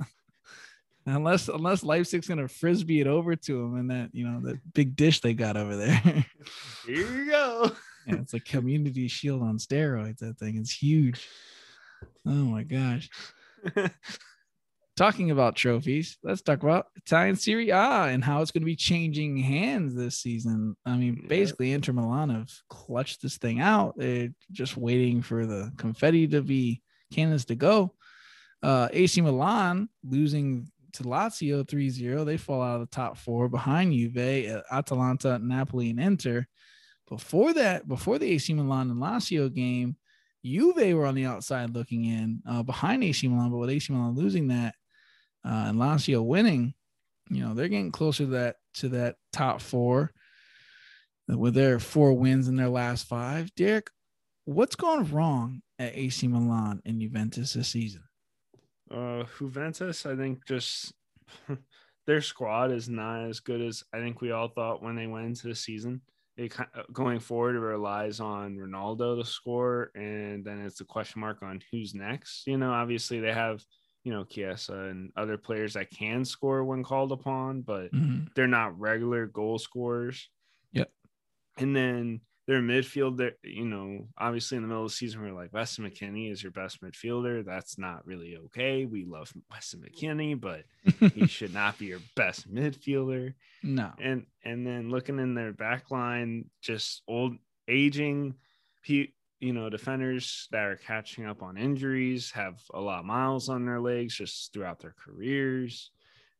unless unless Leipzig's gonna frisbee it over to them and that you know that big dish they got over there.
Here you go.
yeah, it's a community shield on steroids. That thing is huge. Oh my gosh. Talking about trophies, let's talk about Italian Serie A and how it's going to be changing hands this season. I mean, basically, Inter Milan have clutched this thing out. They're just waiting for the confetti to be cannons to go. Uh, AC Milan losing to Lazio 3-0. They fall out of the top four behind Juve, Atalanta, Napoli, and Inter. Before that, before the AC Milan and Lazio game, Juve were on the outside looking in uh, behind AC Milan, but with AC Milan losing that uh, and Lazio winning, you know they're getting closer to that to that top four with their four wins in their last five. Derek, what's gone wrong at AC Milan and Juventus this season?
Uh, Juventus, I think just their squad is not as good as I think we all thought when they went into the season. It going forward, it relies on Ronaldo to score, and then it's a question mark on who's next. You know, obviously they have you know Chiesa and other players that can score when called upon, but mm-hmm. they're not regular goal scorers.
Yep.
And then their midfield, that you know, obviously in the middle of the season, we're like Weston McKennie is your best midfielder. That's not really okay. We love Weston McKennie, but he should not be your best midfielder.
No.
And and then looking in their back line, just old aging, you know, defenders that are catching up on injuries, have a lot of miles on their legs just throughout their careers.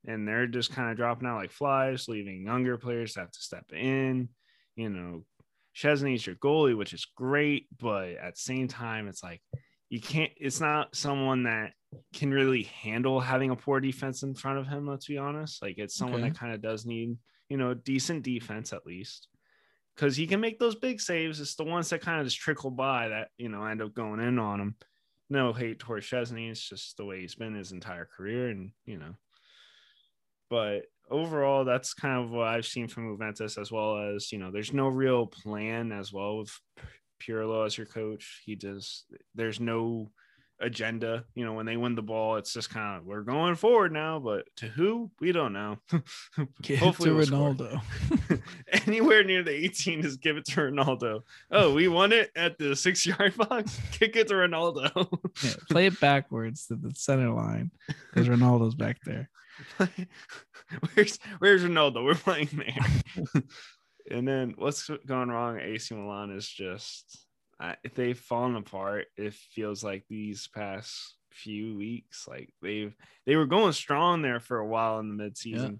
And they're just kind of dropping out like flies, leaving younger players to have to step in, you know, Szczęsny's your goalie, which is great, but at the same time, it's like you can't. It's not someone that can really handle having a poor defense in front of him. Let's be honest. Like it's someone okay. that kind of does need, you know, decent defense at least, because he can make those big saves. It's the ones that kind of just trickle by that you know end up going in on him. No hate towards Szczęsny. It's just the way he's been his entire career, and you know. But overall, that's kind of what I've seen from Juventus, as well as you know, there's no real plan as well with Pirlo as your coach. He does. There's no agenda. You know, when they win the ball, it's just kind of we're going forward now, but to who we don't know.
give Hopefully, to Ronaldo.
Anywhere near the 18, just give it to Ronaldo. Oh, we won it at the six yard box. Kick it to Ronaldo.
yeah, play it backwards to the center line because Ronaldo's back there.
where's where's Ronaldo? We're playing there. and then what's going wrong AC Milan is just I, they've fallen apart. It feels like these past few weeks, like they've they were going strong there for a while in the midseason,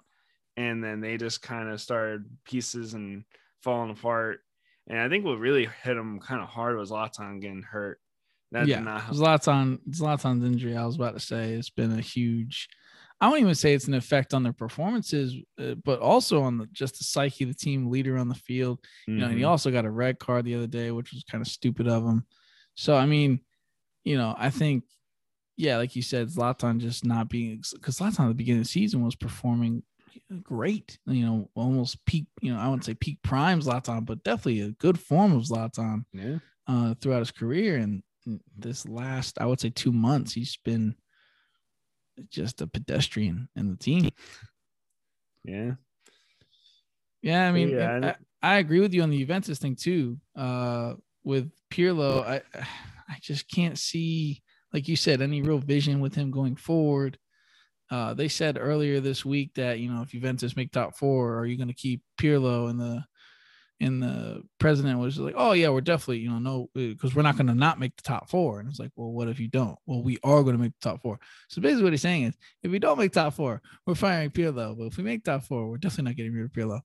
yeah. and then they just kind of started pieces and falling apart. And I think what really hit them kind of hard was Zlatan getting hurt.
That yeah, Zlatan Zlatan's injury. I was about to say it's been a huge I won't even say it's an effect on their performances, uh, but also on the, just the psyche of the team leader on the field. Mm-hmm. You know, and he mm-hmm. also got a red card the other day, which was kind of stupid of him. So, I mean, you know, I think, yeah, like you said, Zlatan just not being because Zlatan at the beginning of the season was performing great, you know, almost peak, you know, I wouldn't say peak prime Zlatan, but definitely a good form of Zlatan
yeah.
uh, throughout his career. And this last, I would say, two months, he's been just a pedestrian in the team.
Yeah.
Yeah, I mean, yeah, I, I, agree with you on the Juventus thing too. Uh, with Pirlo, I I just can't see, like you said, any real vision with him going forward. Uh, they said earlier this week that you know if Juventus make top four, are you going to keep Pirlo in the and the president was like, "Oh yeah, we're definitely, you know, no, uh, because we're not going to not make the top four. And it's like, "Well, what if you don't?" Well, we are going to make the top four. So basically, what he's saying is, if we don't make top four, we're firing Pirlo. But if we make top four, we're definitely not getting rid of Pirlo.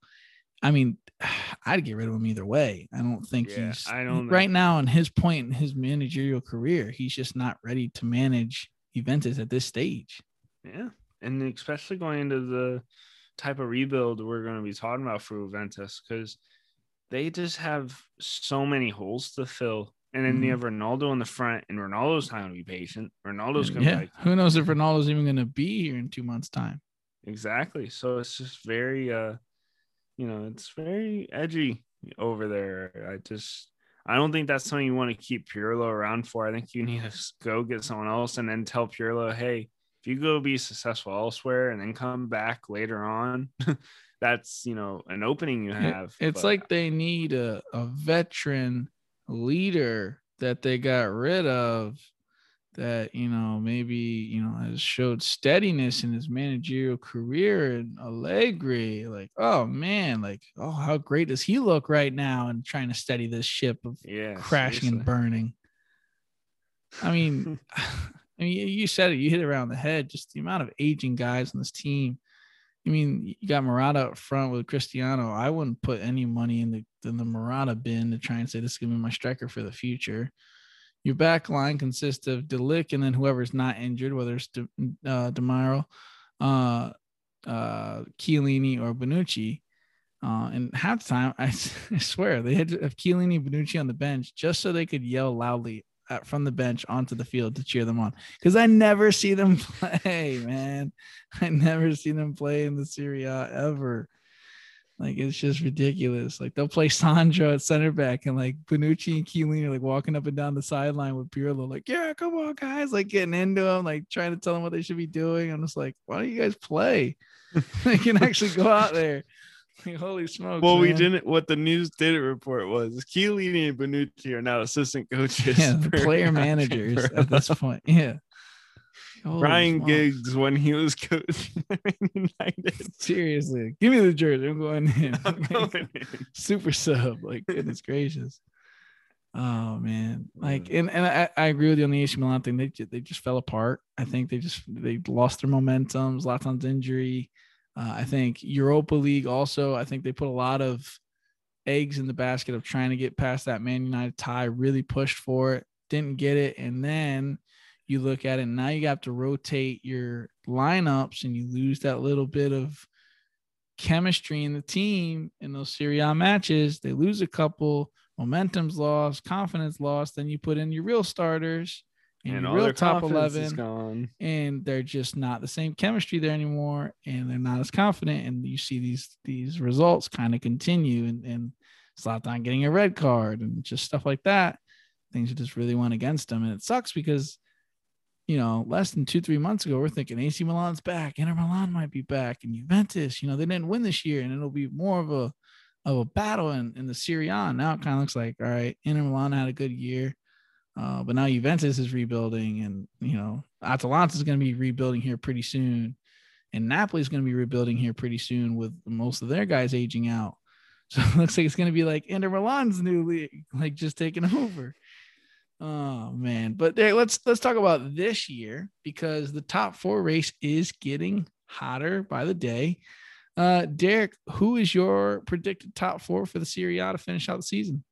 I mean, I'd get rid of him either way. I don't think yeah, he's. I don't right know. now in his point in his managerial career, he's just not ready to manage Juventus at this stage.
Yeah, and especially going into the type of rebuild we're going to be talking about for Juventus because they just have so many holes to fill And then
Mhm.
you have Ronaldo in the front, and Ronaldo's not going to be patient. Ronaldo's going to
yeah.
be like,
Who knows if Ronaldo's even going to be here in two months' time?
exactly. So it's just very, uh, you know, it's very edgy over there. I just, I don't think that's something you want to keep Pirlo around for. I think you need to go get someone else and then tell Pirlo, hey, if you go be successful elsewhere and then come back later on, that's you know an opening you have.
it's
But
like they need a, a veteran leader that they got rid of that you know maybe you know has showed steadiness in his managerial career and Allegri. Like oh man like oh how great does he look right now and trying to steady this ship of
yeah,
crashing and burning? I mean I mean you said it you hit it around the head. Just the amount of aging guys on this team I mean, you got Morata up front with Cristiano. I wouldn't put any money in the in the Morata bin to try and say this is gonna be my striker for the future. Your back line consists of De Ligt and then whoever's not injured, whether it's De, uh, Demiral, uh, uh, Chiellini or Bonucci. Uh, and half the time, I, I swear they had to have Chiellini Bonucci on the bench just so they could yell loudly at, from the bench onto the field to cheer them on. Because I never see them play, man. I never see them play in the Serie A ever. Like it's just ridiculous. Like they'll play Sandro at center back, and like Bonucci and Chiellini are like walking up and down the sideline with Pirlo, like, "Yeah, come on, guys!" Like getting into them, like trying to tell them what they should be doing. I'm just like, "Why don't you guys play? they can actually go out there." Holy smokes!
Well, we didn't. What the news didn't report was Chiellini and Bonucci are now assistant coaches.
Yeah, player managers at this point. Yeah. Holy
Ryan
smokes.
Giggs when he was coaching United.
Seriously, give me the jersey. I'm going in.
I'm going in.
Super sub. Like goodness gracious. Oh man, like and, and I, I agree with you on the AC Milan thing. They they just fell apart. I think they just they lost their momentum. Zlatan's injury. Uh, I think Europa League also. I think they put a lot of eggs in the basket of trying to get past that Man United tie. Really pushed for it, didn't get it, and then you look at it. Now you have to rotate your lineups, and you lose that little bit of chemistry in the team in those Serie A matches. They lose a couple, momentum's lost, confidence lost. Then you put in your real starters and,
And all
real
their
top
confidence is
11,
gone.
and they're just not the same chemistry there anymore. And they're not as confident. And you see these these results kind of continue and, and Zlatan getting a red card and just stuff like that. Things just really went against them. And it sucks because you know, less than two, three months ago, we're thinking AC Milan's back, Inter Milan might be back, and Juventus, you know, they didn't win this year, and it'll be more of a of a battle in, in the Serie A. Now it kind of looks like, all right, Inter Milan had a good year, uh, but now Juventus is rebuilding, and you know, Atalanta is going to be rebuilding here pretty soon, and Napoli is going to be rebuilding here pretty soon with most of their guys aging out. So it looks like it's going to be like Inter Milan's new league, like just taking over. Oh man, but there, let's let's talk about this year because the top four race is getting hotter by the day. Uh, Derek, who is your predicted top four for the Serie A to finish out the season?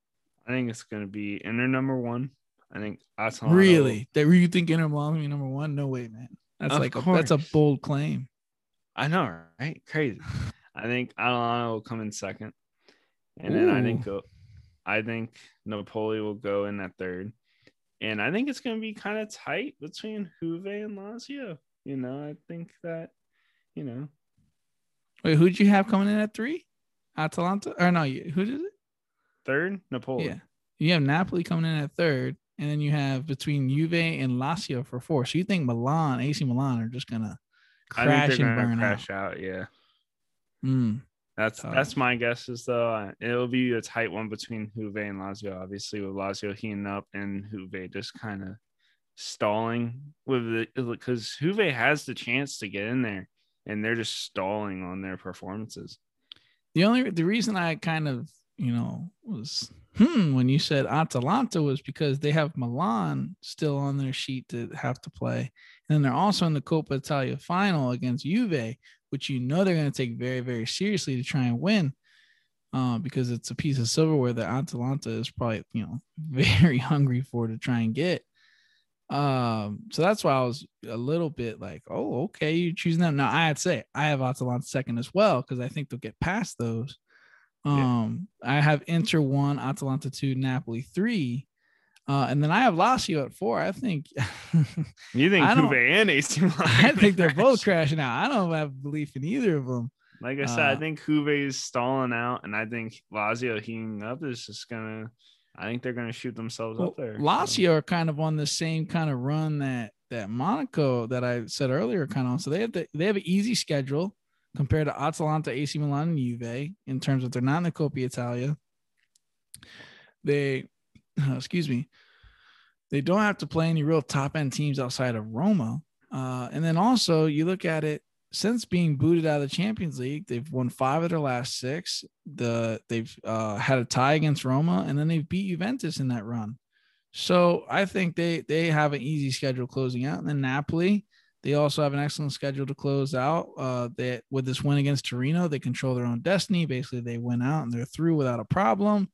I think it's going to be Inter number one. I think Atalanta.
Really? That you think Inter Milan will be number one? No way, man. That's
Of
like a, that's a bold claim.
I know, right? Crazy. I think Atalanta will come in second, and then I think I think Napoli will go in at third, and I think it's going to be kind of tight between Juve and Lazio. You know, I think that, you know,
Wait, who'd you have coming in at three? Atalanta? Or no, who did it?
third Napoli.
Yeah. You have Napoli coming in at third, and then you have between Juve and Lazio for four. So you think Milan, AC Milan, are just gonna crash and burn
to
out?
crash out. Yeah,
Mm.
that's
Tough.
that's my guesses though. Uh, It'll be a tight one between Juve and Lazio. Obviously, with Lazio heating up and Juve just kind of stalling with it because Juve has the chance to get in there, and they're just stalling on their performances.
The only the reason I kind of you know was hmm when you said Atalanta was because they have Milan still on their sheet to have to play, and then they're also in the Coppa Italia final against Juve, which you know they're going to take very very seriously to try and win. Uh, because it's a piece of silverware that Atalanta is probably, you know, very hungry for to try and get. Um, so that's why I was a little bit like, oh, okay, you're choosing them. Now I'd say I have Atalanta second as well because I think they'll get past those.
Yeah.
Um, I have Inter one, Atalanta two, Napoli three. Uh, and then I have Lazio at four. I think.
you think
I don't-
Juve and AC Milan?
I think they're both crashing out. I don't have belief in either of them.
Like I said, I
Uh,
think Juve is stalling out, and I think Lazio heating up is just gonna. I think they're gonna shoot themselves
Well,
up there. so.
Lazio are kind of on the same kind of run that that Monaco that I said earlier kind of. So they have the, they have an easy schedule compared to Atalanta, AC Milan, and Juve in terms of they're not in the Coppa Italia. They, excuse me, they don't have to play any real top end teams outside of Roma. Uh, and then also you look at it since being booted out of the Champions League, they've won five of their last six. The they've uh, had a tie against Roma, and then they've beat Juventus in that run. So I think they they have an easy schedule closing out. And then Napoli, they also have an excellent schedule to close out. Uh, they with this win against Torino, they control their own destiny. Basically, they win out and they're through without a problem.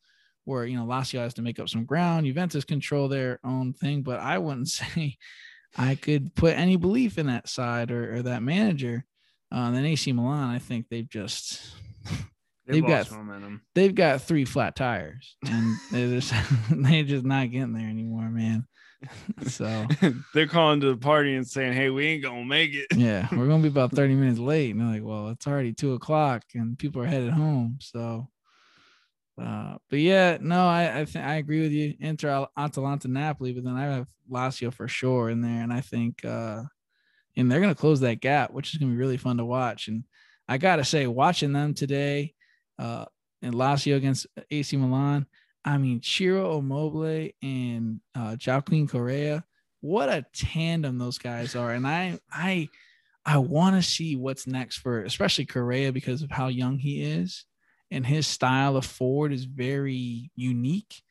Where you know Lazio has to make up some ground. Juventus control their own thing, but I wouldn't say I could put any belief in that side or, or that manager. Uh, and then AC Milan, I think they've just
they've,
they've
lost
got-
momentum.
they've got three flat tires and they're just they're just not getting there anymore, man. So
they're calling to the party and saying, "Hey, we ain't gonna make it."
yeah, we're gonna be about 30 minutes late. And they're like, well, it's already two o'clock and people are headed home. So uh, but yeah, no, I I think I agree with you. Inter Al- Atalanta Napoli, but then I have Lazio for sure in there, and I think uh and they're gonna close that gap, which is gonna be really fun to watch. And I gotta say, watching them today, uh and Lazio against AC Milan, I mean Ciro Immobile and uh Joaquin Correa, what a tandem those guys are. And I I I want to see what's next for especially Correa because of how young he is and his style of forward is very unique.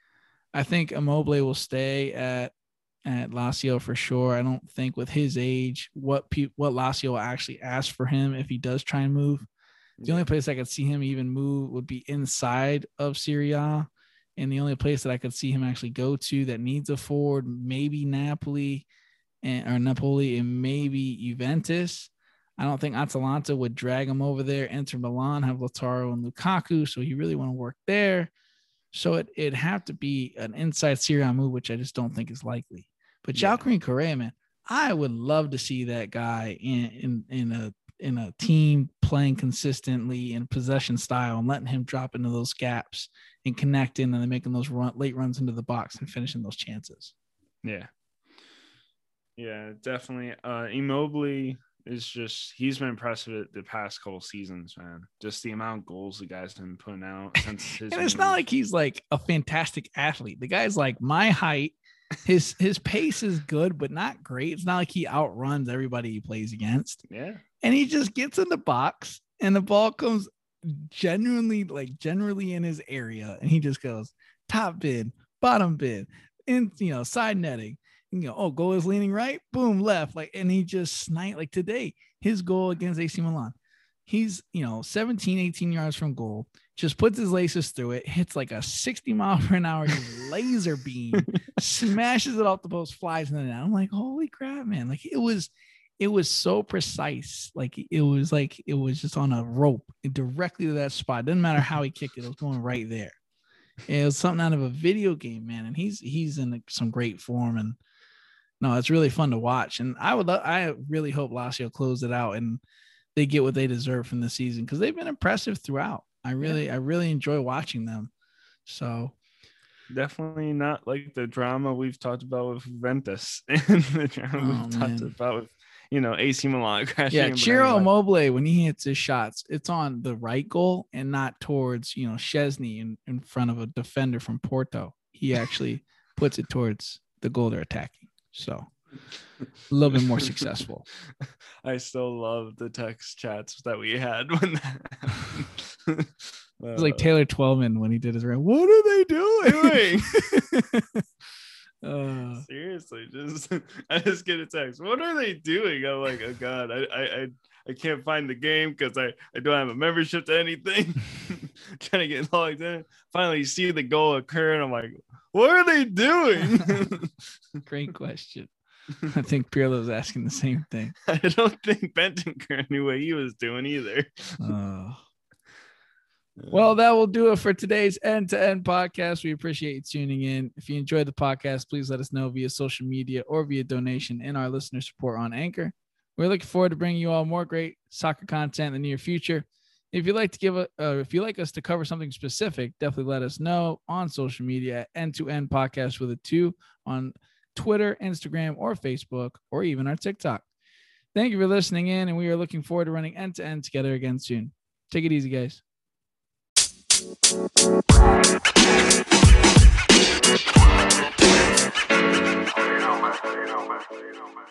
I think Immobile will stay at at Lazio for sure. I don't think with his age, what pe- what Lazio will actually ask for him if he does try and move. The only place I could see him even move would be inside of Serie A. And the only place that I could see him actually go to that needs a forward, maybe Napoli and or Napoli and maybe Juventus. I don't think Atalanta would drag him over there. Inter Milan have Lautaro and Lukaku, so he really want to work there. So it, it'd have to be an inside Serie A move, which I just don't think is likely. But
Yeah.
Correa, man, I would love to see that guy in in in a in a team playing consistently in possession style and letting him drop into those gaps and connecting and then making those run, late runs into the box and finishing those chances.
Yeah. Yeah, definitely. Uh Immobile is just he's been impressive the past couple seasons, man. Just the amount of goals the guy's been putting out since his
and it's not like he's like a fantastic athlete. The guy's like my height. His his pace is good, but not great. It's not like he outruns everybody he plays against.
yeah.
And he just gets in the box and the ball comes genuinely like generally in his area. And he just goes top bid, bottom bid, and you know, side netting. You know, oh, goal is leaning right, boom, left. Like, and he just snipe like today, his goal against AC Milan. He's, you know, 17, 18 yards from goal, just puts his laces through it, hits like a 60 mile per hour laser beam, smashes it off the post, flies in the net. I'm like, holy crap, man. Like it was, it was so precise. Like it was like it was just on a rope directly to that spot. Didn't matter how he kicked it, it was going right there. It was something out of a video game, man. And he's he's in some great form. And no, it's really fun to watch. And I would lo- I really hope Lazio close it out and they get what they deserve from the season because they've been impressive throughout. I really, I really enjoy watching them. So
Definitely not like the drama we've talked about with Ventus and the drama
Oh,
we've talked about with you know AC Milan crashing.
yeah,
in, Ciro.
Immobile when he hits his shots, it's on the right goal and not towards you know Szczęsny in, in front of a defender from Porto. He actually puts it towards the goal they're attacking. So a little bit more successful.
I still love the text chats that we had when that.
It was like
Uh,
Taylor Twellman when he did his round. What are they doing? Uh,
Seriously, just I just get a text. What are they doing? I'm like, oh god, I I I, can't find the game because I I don't have a membership to anything. Trying to get logged in. Finally, you see the goal occur, and I'm like, what are they doing?
great question. I think Pirlo's asking the same thing.
I don't think knew what he was doing either.
Uh, Well, that will do it for today's end to end podcast. We appreciate you tuning in. If you enjoyed the podcast, please let us know via social media or via donation in our listener support on Anchor. We're looking forward to bringing you all more great soccer content in the near future. If you'd like to give a, uh, if you'd like us to cover something specific, definitely let us know on social media end to end podcast with a two on Twitter, Instagram, or Facebook, or even our TikTok. Thank you for listening in, and we are looking forward to running end to end together again soon. Take it easy, guys. You know, man. You man. You man.